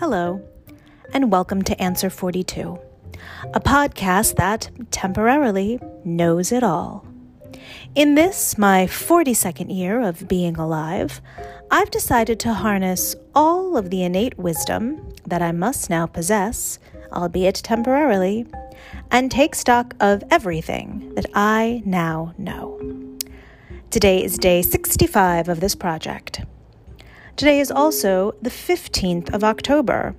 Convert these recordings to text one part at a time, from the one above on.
Hello, and welcome to Answer 42, a podcast that temporarily knows it all. In this, my 42nd year of being alive, I've decided to harness all of the innate wisdom that I must now possess, albeit temporarily, and take stock of everything that I now know. Today is day 65 of this project. Today is also the 15th of October,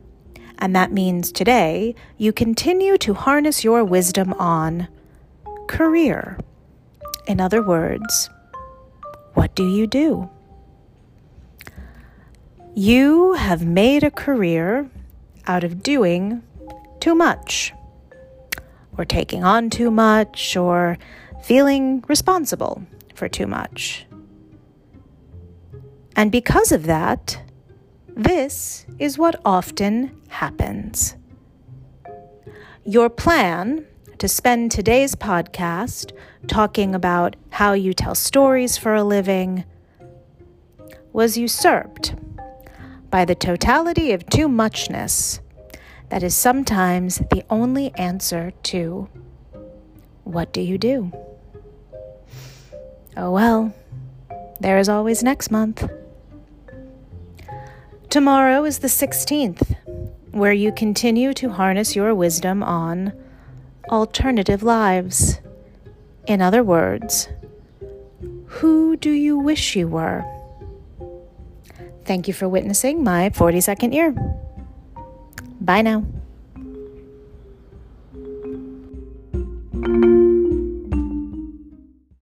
and that means today you continue to harness your wisdom on career. In other words, what do you do? You have made a career out of doing too much, or taking on too much, or feeling responsible for too much. And because of that, this is what often happens. Your plan to spend today's podcast talking about how you tell stories for a living was usurped by the totality of too muchness that is sometimes the only answer to what do you do? Oh well, there is always next month. Tomorrow is the 16th, where you continue to harness your wisdom on alternative lives. In other words, who do you wish you were? Thank you for witnessing my 42nd year. Bye now.